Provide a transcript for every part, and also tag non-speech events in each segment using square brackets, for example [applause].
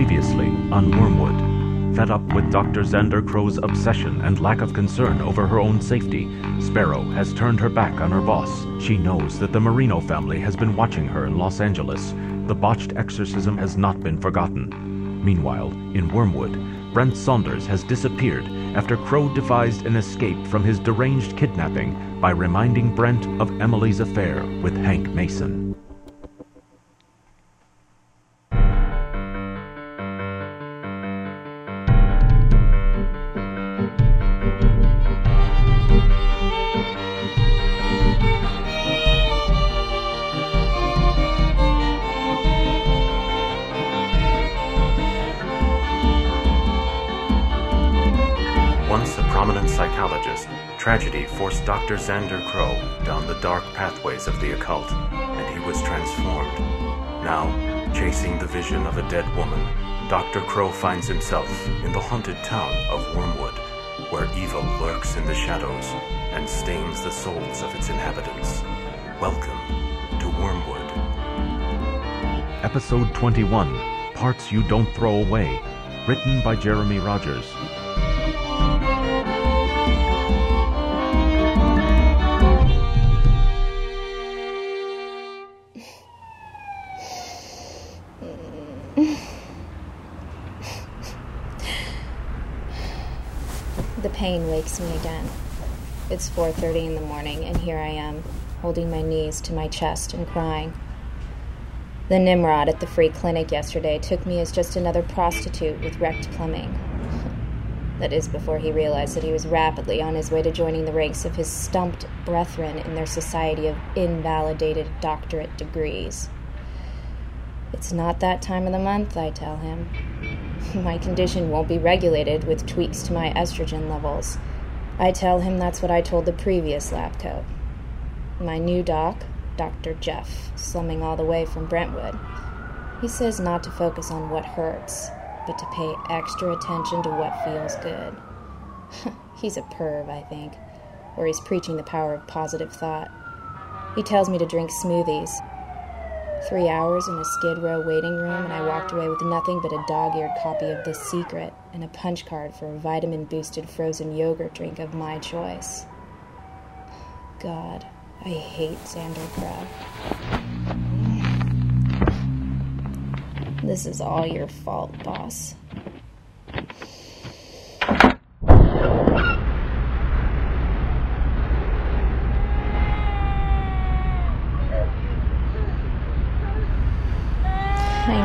Previously on Wormwood. Fed up with Dr. Xander Crow's obsession and lack of concern over her own safety, Sparrow has turned her back on her boss. She knows that the Marino family has been watching her in Los Angeles. The botched exorcism has not been forgotten. Meanwhile, in Wormwood, Brent Saunders has disappeared after Crow devised an escape from his deranged kidnapping by reminding Brent of Emily's affair with Hank Mason. Dr. Xander Crow down the dark pathways of the occult, and he was transformed. Now, chasing the vision of a dead woman, Dr. Crow finds himself in the haunted town of Wormwood, where evil lurks in the shadows and stains the souls of its inhabitants. Welcome to Wormwood. Episode 21 Parts You Don't Throw Away, written by Jeremy Rogers. Wakes me again. It's 4:30 in the morning and here I am, holding my knees to my chest and crying. The Nimrod at the free clinic yesterday took me as just another prostitute with wrecked plumbing. That is before he realized that he was rapidly on his way to joining the ranks of his stumped brethren in their society of invalidated doctorate degrees. It's not that time of the month, I tell him. [laughs] My condition won't be regulated with tweaks to my estrogen levels. I tell him that's what I told the previous lab coat. My new doc, Dr. Jeff, slumming all the way from Brentwood. He says not to focus on what hurts, but to pay extra attention to what feels good. [laughs] he's a perv, I think, or he's preaching the power of positive thought. He tells me to drink smoothies, Three hours in a Skid Row waiting room, and I walked away with nothing but a dog eared copy of The Secret and a punch card for a vitamin boosted frozen yogurt drink of my choice. God, I hate Xander Crow. This is all your fault, boss. I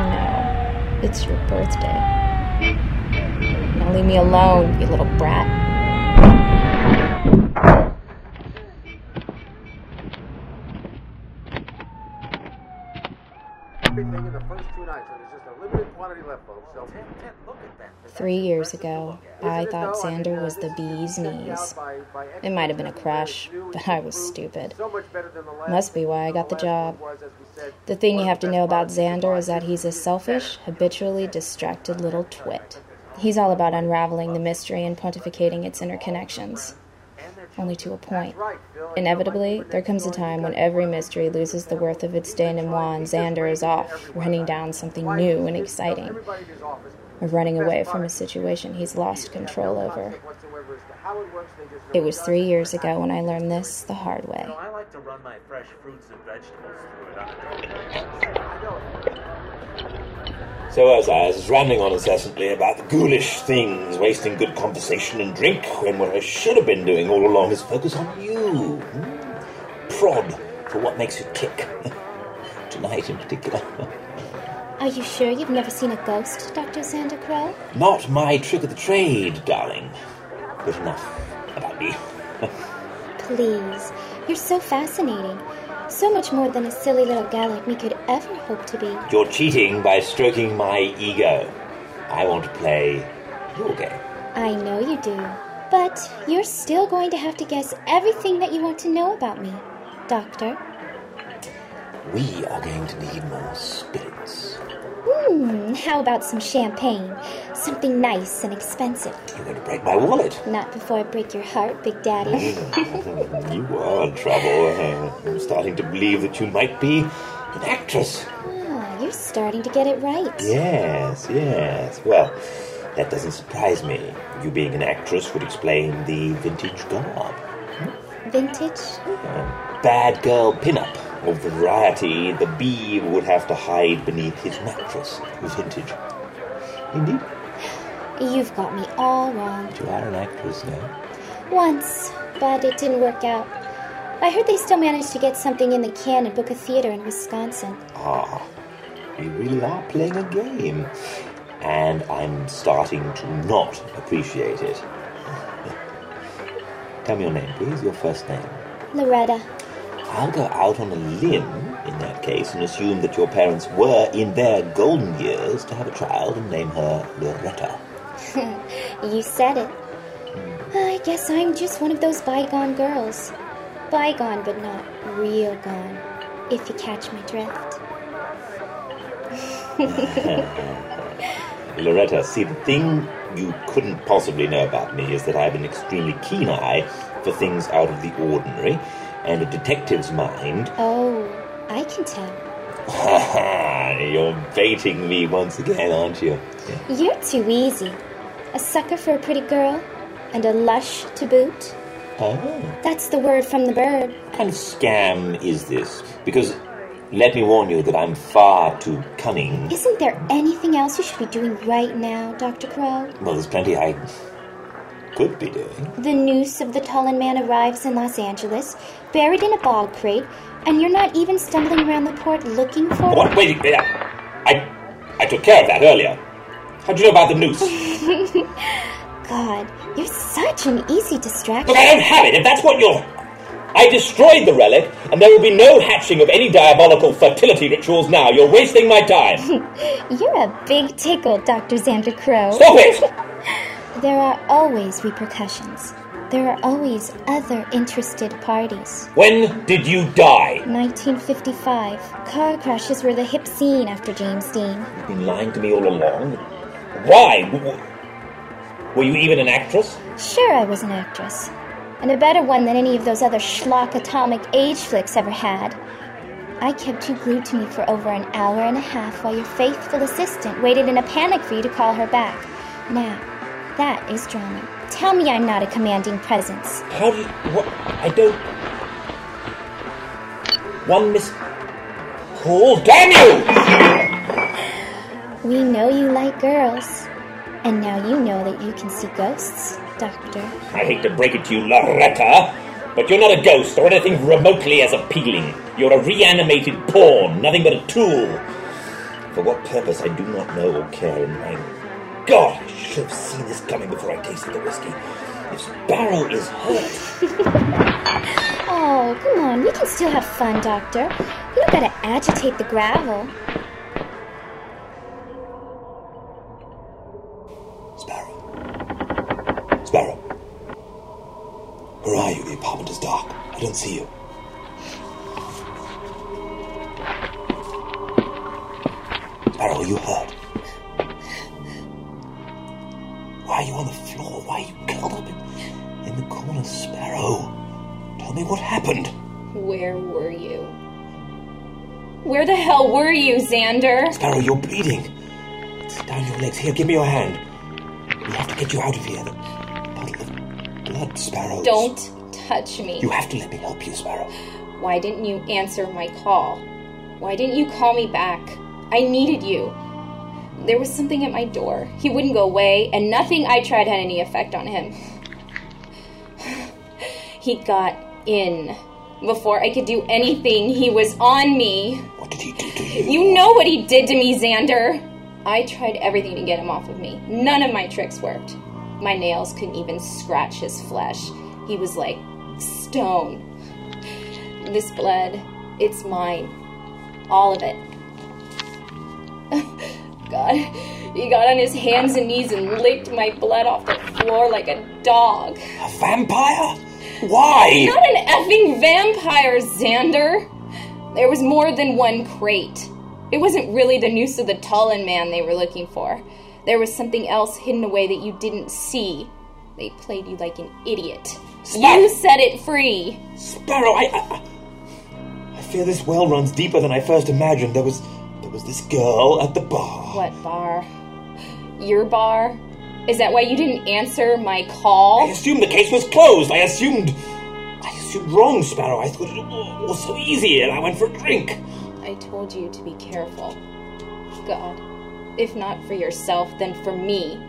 know. It's your birthday. Now leave me alone, you little brat. everything in the first two nights, and there's just a limited quantity left, folks. So, look at that. Three years ago, I thought Xander was the bee's knees. It might have been a crush, but I was stupid. Must be why I got the job. The thing you have to know about Xander is that he's a selfish, habitually distracted little twit. He's all about unraveling the mystery and pontificating its interconnections. Only to a point. Inevitably, there comes a time when every mystery loses the worth of its denouement and Xander is off, running down something new and exciting, or running away from a situation he's lost control over. It was three years ago when I learned this the hard way. I like to run my fresh fruits and vegetables through it on a daily basis. So as I was rambling on incessantly about the ghoulish things, wasting good conversation and drink, when what I should have been doing all along is focus on you. Hmm? Prod for what makes you tick. [laughs] Tonight in particular. Are you sure you've never seen a ghost, Dr. Xander Crow? Not my trick of the trade, darling. Good enough about me. [laughs] Please. You're so fascinating. So much more than a silly little gal like me could ever hope to be. You're cheating by stroking my ego. I want to play your game. I know you do. But you're still going to have to guess everything that you want to know about me, Doctor. We are going to need more spirits. Hmm, how about some champagne? Something nice and expensive. You're going to break my wallet. Not before I break your heart, Big Daddy. [laughs] you are in trouble. I'm starting to believe that you might be an actress. Ah, you're starting to get it right. Yes, yes. Well, that doesn't surprise me. You being an actress would explain the vintage garb. Vintage? Bad girl pinup of the variety the bee would have to hide beneath his mattress. Vintage. Indeed. You've got me all wrong. You are an actress now. Once, but it didn't work out. I heard they still managed to get something in the can and book a theater in Wisconsin. Ah, you really are playing a game. And I'm starting to not appreciate it. [laughs] Tell me your name, please, your first name. Loretta. I'll go out on a limb in that case and assume that your parents were in their golden years to have a child and name her Loretta. [laughs] You said it. I guess I'm just one of those bygone girls. Bygone, but not real gone, if you catch my drift. [laughs] Loretta, see, the thing you couldn't possibly know about me is that I have an extremely keen eye for things out of the ordinary and a detective's mind. Oh, I can tell. [laughs] You're baiting me once again, aren't you? You're too easy. A sucker for a pretty girl, and a lush to boot. Oh. That's the word from the bird. What kind of scam is this? Because let me warn you that I'm far too cunning. Isn't there anything else you should be doing right now, Dr. Crow? Well, there's plenty I could be doing. The noose of the Tollund Man arrives in Los Angeles, buried in a bog crate, and you're not even stumbling around the port looking for What? it? Wait, wait, I, I took care of that earlier. How'd you know about the noose? [laughs] God, you're such an easy distraction. Look, I don't have it. If that's what you're. I destroyed the relic, and there will be no hatching of any diabolical fertility rituals now. You're wasting my time. [laughs] You're a big tickle, Dr. Xander Crow. Stop it! [laughs] There are always repercussions. There are always other interested parties. When did you die? 1955. Car crashes were the hip scene after James Dean. You've been lying to me all along. Why? Were you even an actress? Sure, I was an actress. And a better one than any of those other schlock atomic age flicks ever had. I kept you glued to me for over an hour and a half while your faithful assistant waited in a panic for you to call her back. Now, that is drama. Tell me I'm not a commanding presence. How do you. What? I don't. One miss. Call. Damn you! We know you like girls. And now you know that you can see ghosts, Doctor. I hate to break it to you, Loretta, but you're not a ghost or anything remotely as appealing. You're a reanimated pawn, nothing but a tool. For what purpose, I do not know or care, and my God, I should have seen this coming before I tasted the whiskey. This barrel is hurt, [laughs] Oh, come on. We can still have fun, Doctor. You don't gotta agitate the gravel. I don't see you. Sparrow, you hurt? Why are you on the floor? Why are you curled up in, in the corner, Sparrow? Tell me what happened. Where were you? Where the hell were you, Xander? Sparrow, you're bleeding. It's down your legs. Here, give me your hand. We have to get you out of here. The puddle of blood, Sparrow. Don't touch me. You have to let me help you, Sparrow. Why didn't you answer my call? Why didn't you call me back? I needed you. There was something at my door. He wouldn't go away, and nothing I tried had any effect on him. [sighs] he got in. Before I could do anything, he was on me. What did he do to you? You know what he did to me, Xander. I tried everything to get him off of me. None of my tricks worked. My nails couldn't even scratch his flesh. He was like stone. This blood, it's mine. All of it. [laughs] God, he got on his hands and knees and licked my blood off the floor like a dog. A vampire? Why? Not an effing vampire, Xander. There was more than one crate. It wasn't really the noose of the Tollund Man they were looking for. There was something else hidden away that you didn't see. They played you like an idiot. Spar- You set it free. Sparrow, I, I. I fear this well runs deeper than I first imagined. There was. There was this girl at the bar. What bar? Your bar? Is that why you didn't answer my call? I assumed the case was closed. I assumed. I assumed wrong, Sparrow. I thought it was so easy, and I went for a drink. I told you to be careful. God, if not for yourself, then for me.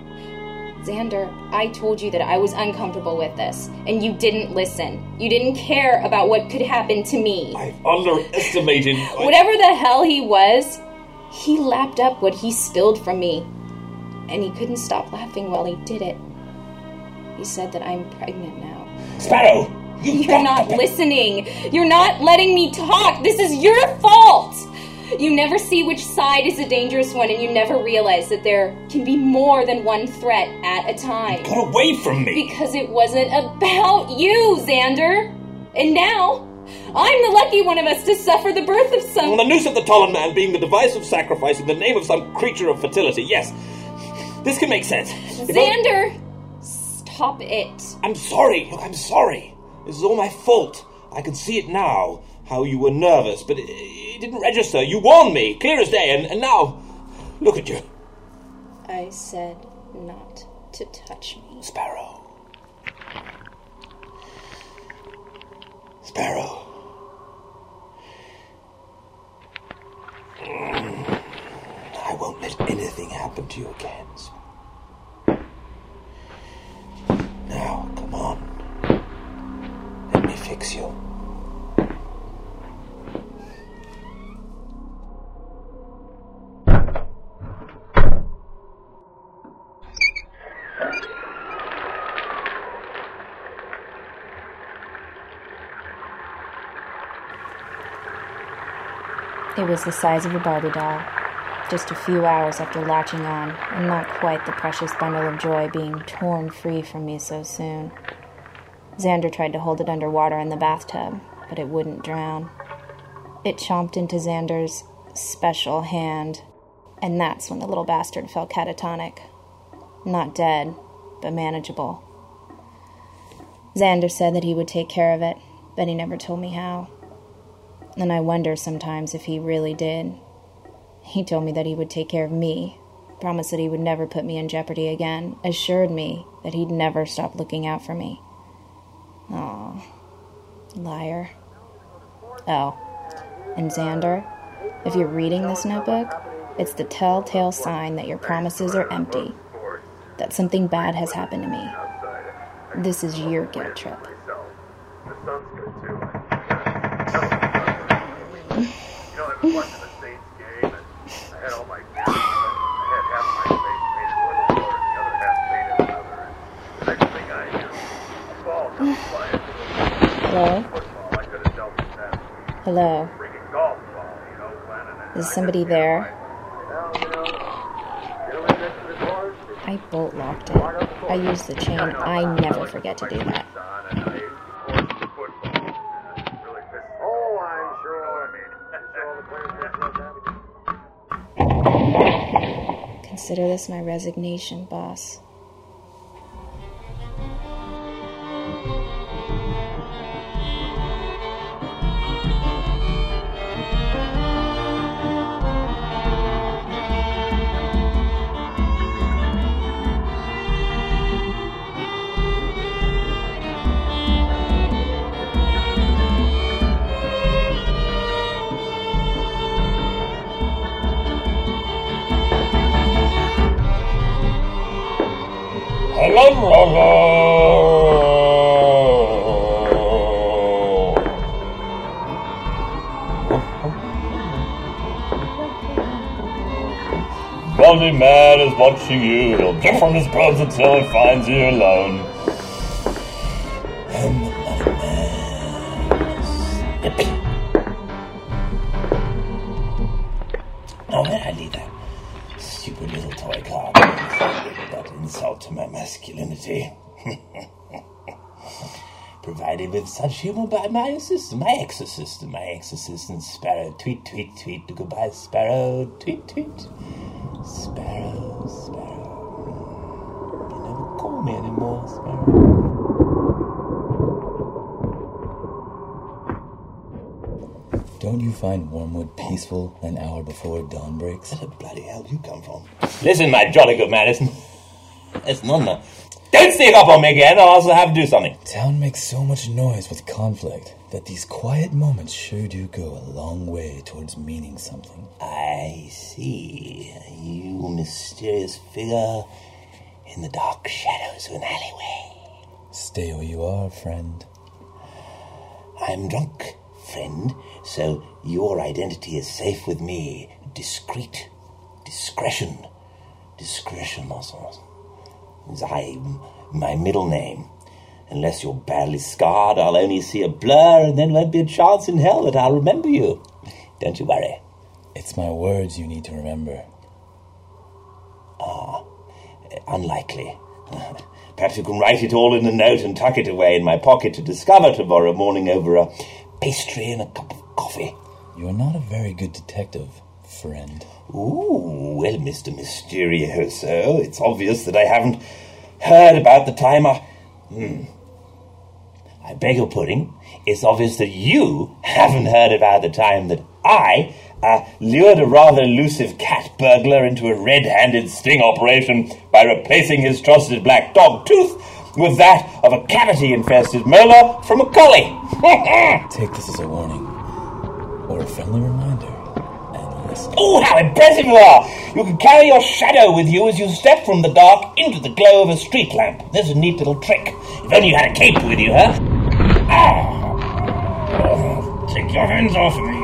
Xander, I told you that I was uncomfortable with this, and you didn't listen. You didn't care about what could happen to me. I underestimated. my- Whatever the hell he was, he lapped up what he spilled from me. And he couldn't stop laughing while he did it. He said that I'm pregnant now. Sparrow, you've You're not listening. You're not letting me talk. This is your fault. You never see which side is the dangerous one, and you never realize that there can be more than one threat at a time. Got away from me. Because it wasn't about you, Xander. And now, I'm the lucky one of us to suffer the birth of some. On the noose of the Tollund Man being the device of sacrifice in the name of some creature of fertility. Yes, this can make sense. If I- Xander! Stop it. I'm sorry. Look, I'm sorry. This is all my fault. I can see it now. How you were nervous, but it, it didn't register. You warned me, clear as day, and, and now, look at you, I said not to touch me. Sparrow. Sparrow. I won't let anything happen to you again. Now, come on. Let me fix you. Was the size of a Barbie doll. Just a few hours after latching on, and not quite the precious bundle of joy being torn free from me so soon. Xander tried to hold it underwater in the bathtub, but it wouldn't drown. It chomped into Xander's special hand, and that's when the little bastard fell catatonic. Not dead, but manageable. Xander said that he would take care of it, but he never told me how. And I wonder sometimes if he really did. He told me that he would take care of me, promised that he would never put me in jeopardy again, assured me that he'd never stop looking out for me. Aw, liar. Oh, and Xander, if you're reading this notebook, it's the telltale sign that your promises are empty, that something bad has happened to me. This is your guilt trip. The sun's good too. You know, I was watching the Saints game and I had all my I had half my face painted one color and the other half painted another. And the next thing I knew, a ball comes flying through Hello? a football. I could have dealt with that. Hello? Freaking golf ball, you know, landing it. Is somebody there? Now, you know, get away next to the doors. I bolt locked it. I use the chain. I never forget to do that. On and I resignation, the Bounty man is watching you. He'll get from his probes until he finds you alone. With such humor by my assistant, my ex-assistant, my ex-assistant Sparrow. Tweet, tweet, tweet. Goodbye, Sparrow. Tweet, tweet. Sparrow, Sparrow. You never call me anymore, Sparrow. Don't you find Wormwood peaceful an hour before dawn breaks? Where the bloody hell do you come from? Listen, my jolly good man, it's, it's none. The- Don't sneak up on me again, or else I'll also have to do something. Town makes so much noise with conflict that these quiet moments sure do go a long way towards meaning something. I see. You mysterious figure in the dark shadows of an alleyway. Stay where you are, friend. I'm drunk, friend, so your identity is safe with me. Discreet. Discretion. Discretion, Lassons. Is I my middle name. Unless you're badly scarred, I'll only see a blur, and then won't be a chance in hell that I'll remember you. Don't you worry. It's my words you need to remember. Ah, unlikely. Perhaps you can write it all in a note and tuck it away in my pocket to discover tomorrow morning over a pastry and a cup of coffee. You're not a very good detective, friend. Ooh, well, Mr. Mysterioso, it's obvious that I haven't heard about the time I. Hmm. I beg your pudding. It's obvious that you haven't heard about the time that I uh, lured a rather elusive cat burglar into a red handed sting operation by replacing his trusted black dog tooth with that of a cavity infested molar from a collie. [laughs] Take this as a warning, or a friendly reminder, listen. Oh, how impressive you are! You can carry your shadow with you as you step from the dark into the glow of a street lamp. There's a neat little trick. If only you had a cape with you, huh? Ah! Oh, take your hands off me.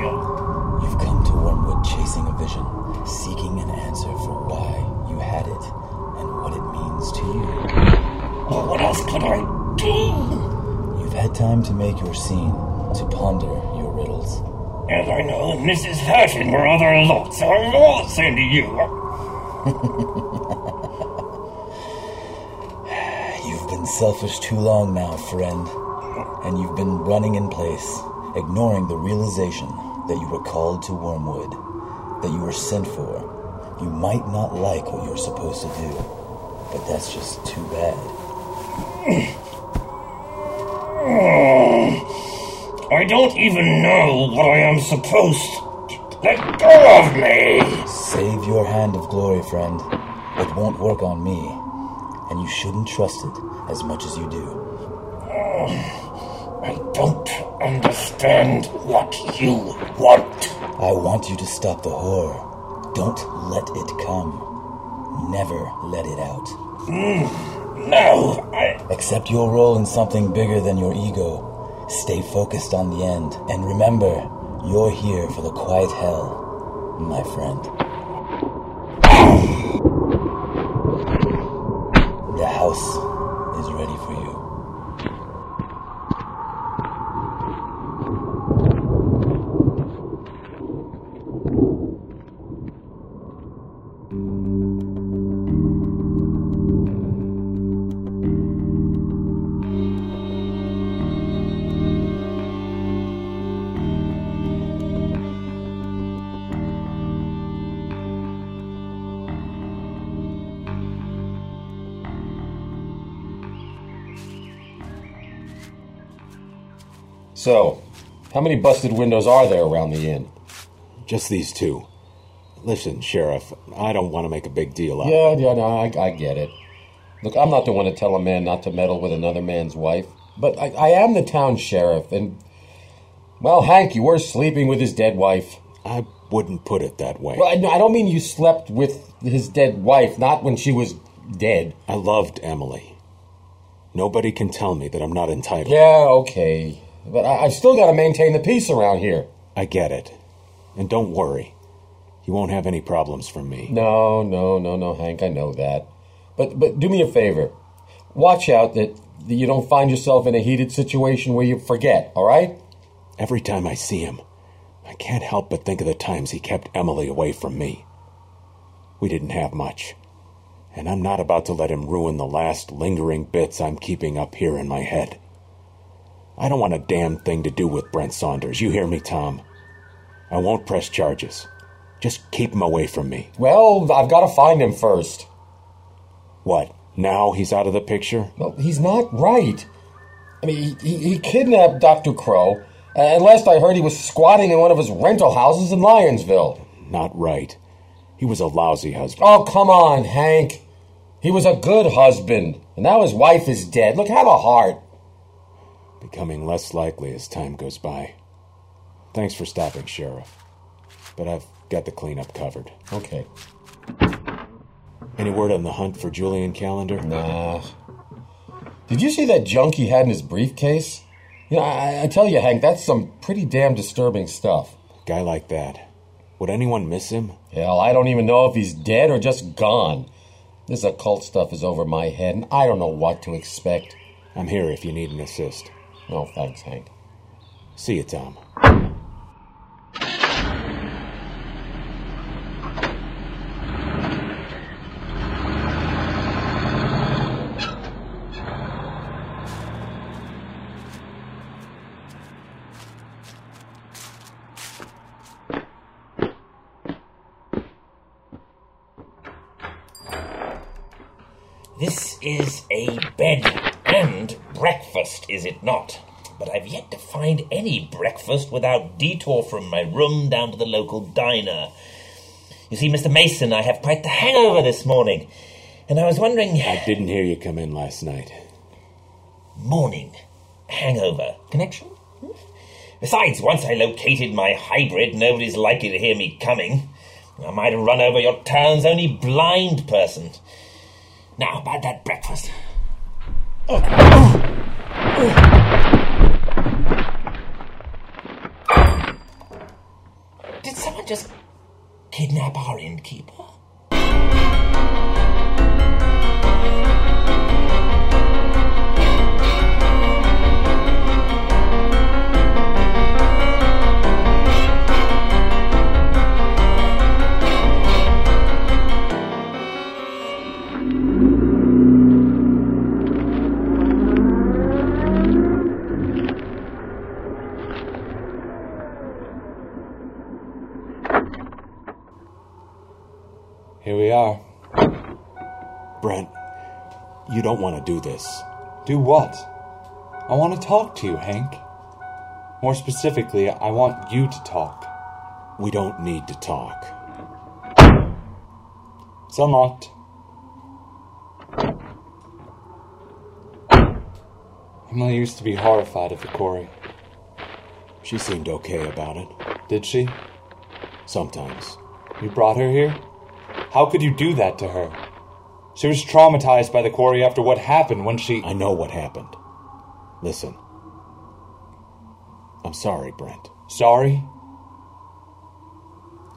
You've come to Wormwood chasing a vision, seeking an answer for why you had it and what it means to you. Oh, what else could I do? You've had time to make your scene, to ponder your. As I know, Mrs. Were rather a lot, so I'm all the same to you. [laughs] You've been selfish too long now, friend. And you've been running in place, ignoring the realization that you were called to Wormwood, that you were sent for. You might not like what you're supposed to do, but that's just too bad. [clears throat] [clears throat] I don't even know what I am supposed to. Let go of me! Save your hand of glory, friend. It won't work on me, and you shouldn't trust it as much as you do. Oh, I don't understand what you want. I want you to stop the horror. Don't let it come. Never let it out. Hmm, no, I. Accept your role in something bigger than your ego. Stay focused on the end. And remember, you're here for the quiet hell, my friend. So, how many busted windows are there around the inn? Just these two. Listen, Sheriff, I don't want to make a big deal out of Yeah, yeah, no, I, I get it. Look, I'm not the one to tell a man not to meddle with another man's wife, but I, I am the town sheriff, and well, Hank, you were sleeping with his dead wife. I wouldn't put it that way. Well, I, I don't mean you slept with his dead wife, not when she was dead. I loved Emily. Nobody can tell me that I'm not entitled. Yeah, okay, but I, I still got to maintain the peace around here. I get it. And don't worry. You won't have any problems from me. No, no, no, no, Hank, I know that. But but do me a favor. Watch out that, that you don't find yourself in a heated situation where you forget, all right? Every time I see him, I can't help but think of the times he kept Emily away from me. We didn't have much. And I'm not about to let him ruin the last lingering bits I'm keeping up here in my head. I don't want a damn thing to do with Brent Saunders. You hear me, Tom? I won't press charges. Just keep him away from me. Well, I've got to find him first. What? Now he's out of the picture? Well, he's not right. I mean, he, he, he kidnapped Dr. Crow, And last I heard, he was squatting in one of his rental houses in Lyonsville. Not right. He was a lousy husband. Oh, come on, Hank. He was a good husband, and now his wife is dead. Look, have a heart. Becoming less likely as time goes by. Thanks for stopping, Sheriff. But I've got the cleanup covered. Okay. Any word on the hunt for Julian Callender? Nah. Did you see that junk he had in his briefcase? You know, I, I tell you, Hank, that's some pretty damn disturbing stuff. Guy like that. Would anyone miss him? Hell, I don't even know if he's dead or just gone. This occult stuff is over my head, and I don't know what to expect. I'm here if you need an assist. No, thanks, Hank. See you, Tom. This is a bed and breakfast, is it not? But I've yet to find any breakfast without detour from my room down to the local diner. You see, Mr. Mason, I have quite the hangover this morning, and I was wondering. I didn't hear you come in last night. Morning. Hangover. Connection? Hmm? Besides, once I located my hybrid, nobody's likely to hear me coming. I might have run over your town's only blind person. Now, about that breakfast. Did someone just kidnap our innkeeper? Don't want to do this. Do what? I want to talk to you, Hank. More specifically, I want you to talk. We don't need to talk. It's unlocked. Emily used to be horrified of the quarry. She seemed okay about it. Did she? Sometimes. You brought her here? How could you do that to her? She was traumatized by the quarry after what happened when she. I know what happened. Listen. I'm sorry, Brent. Sorry?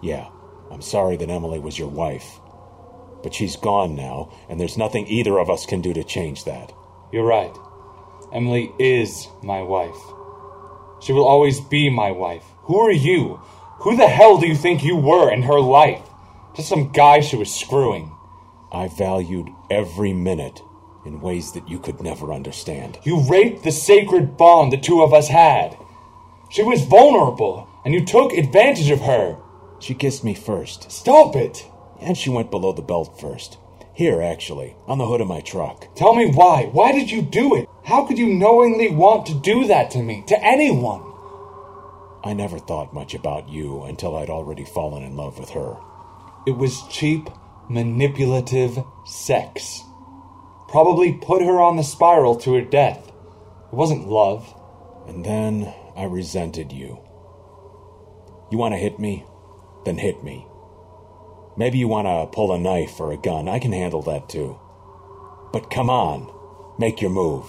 Yeah, I'm sorry that Emily was your wife. But she's gone now, and there's nothing either of us can do to change that. You're right. Emily is my wife. She will always be my wife. Who are you? Who the hell do you think you were in her life? Just some guy she was screwing. I valued every minute in ways that you could never understand. You raped the sacred bond the two of us had. She was vulnerable, and you took advantage of her. She kissed me first. Stop it! And she went below the belt first. Here, actually, on the hood of my truck. Tell me why. Why did you do it? How could you knowingly want to do that to me? To anyone? I never thought much about you until I'd already fallen in love with her. It was cheap, manipulative sex. Probably put her on the spiral to her death. It wasn't love. And then I resented you. You want to hit me? Then hit me. Maybe you want to pull a knife or a gun. I can handle that too. But come on, make your move.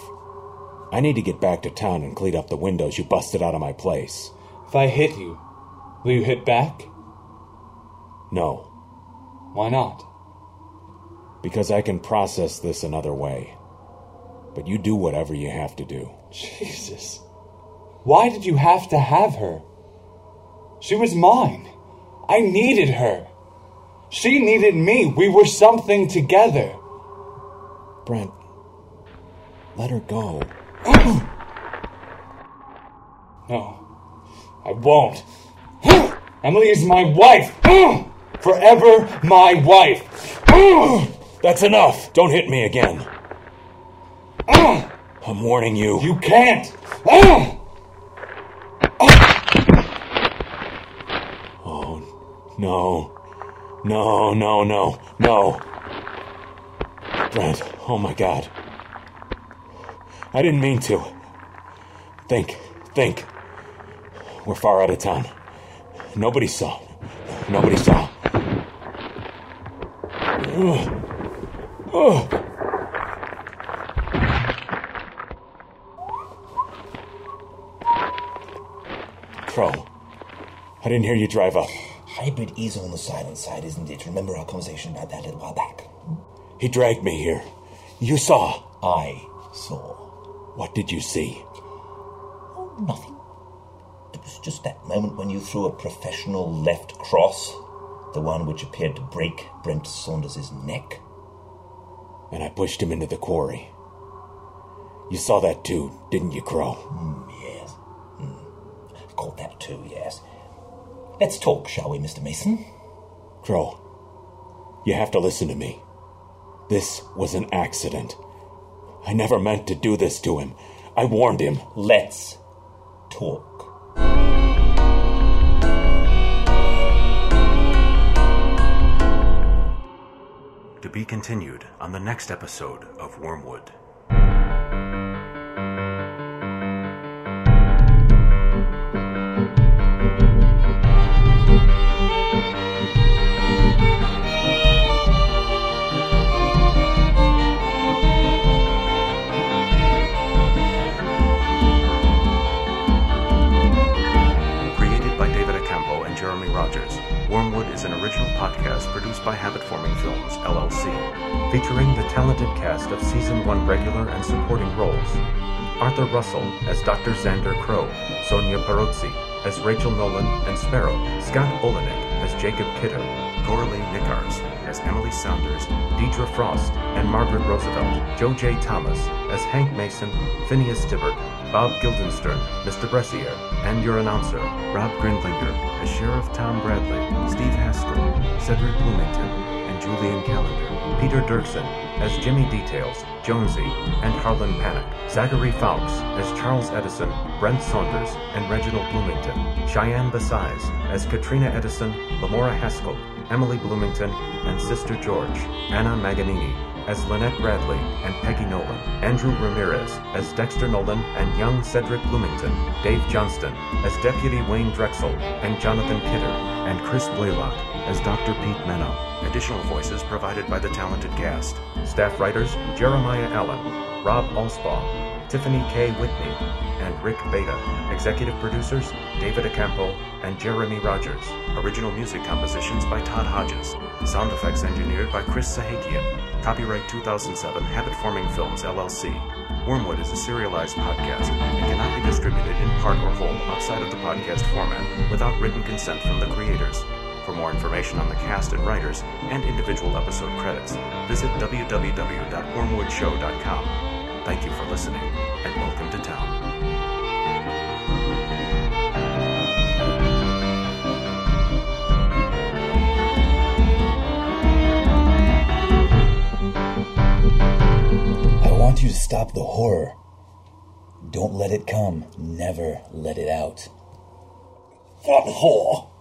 I need to get back to town and clean up the windows you busted out of my place. If I hit you, will you hit back? No. Why not? Because I can process this another way. But you do whatever you have to do. Jesus. Why did you have to have her? She was mine. I needed her. She needed me. We were something together. Brent, let her go. [clears throat] no, I won't. [clears throat] Emily is my wife. [clears throat] forever my wife. [sighs] That's enough. Don't hit me again. [sighs] I'm warning you. You can't. [sighs] Oh, no. No, no, no, no. Brent, oh my god. I didn't mean to. Think, think. We're far out of town. Nobody saw. Nobody saw. Ugh. Ugh. Crow, I didn't hear you drive up. Hybrid is on the silent side, isn't it? Remember our conversation about that a little while back? He dragged me here. You saw. I saw. What did you see? Oh, nothing. It was just that moment when you threw a professional left cross, the one which appeared to break Brent Saunders's neck. And I pushed him into the quarry. You saw that too, didn't you, Crow? Mm, yes. Mm. Caught that too, yes. Let's talk, shall we, Mr. Mason? Crow, you have to listen to me. This was an accident. I never meant to do this to him. I warned him. Let's talk. To be continued on the next episode of Wormwood. Original podcast produced by Habit Forming Films, LLC, featuring the talented cast of Season 1 regular and supporting roles. Arthur Russell as Dr. Xander Crow, Sonia Perozzi as Rachel Nolan and Sparrow, Scott Olenek as Jacob Kidder, Coralie Nickars as Emily Saunders, Deidre Frost and Margaret Roosevelt, Joe J. Thomas as Hank Mason, Phineas Tibbert, Bob Guildenstern, Mr. Bressier, and your announcer, Rob Grindlinger, as Sheriff Tom Bradley, Steve Haskell, Cedric Bloomington, and Julian Callender, Peter Dirksen as Jimmy Details, Jonesy, and Harlan Panic, Zachary Fawkes as Charles Edison, Brent Saunders, and Reginald Bloomington, Cheyenne Basais as Katrina Edison, Lamora Haskell, Emily Bloomington, and Sister George, Anna Maganini as Lynette Bradley and Peggy Nolan, Andrew Ramirez as Dexter Nolan and young Cedric Bloomington, Dave Johnston as Deputy Wayne Drexel and Jonathan Kidder, and Chris Blaylock as Dr. Pete Menno. Additional voices provided by the talented cast. Staff writers Jeremiah Allen, Rob Alspaw, Tiffany K. Whitney, and Rick Beta. Executive producers David Acampo and Jeremy Rogers. Original music compositions by Todd Hodges. Sound effects engineered by Chris Sahakian. Copyright 2007 Habit Forming Films LLC. Wormwood is a serialized podcast and cannot be distributed in part or whole outside of the podcast format without written consent from the creators. For more information on the cast and writers and individual episode credits, visit www.wormwoodshow.com. Thank you for listening and welcome to town. I want you to stop the horror. Don't let it come. Never let it out. What whore?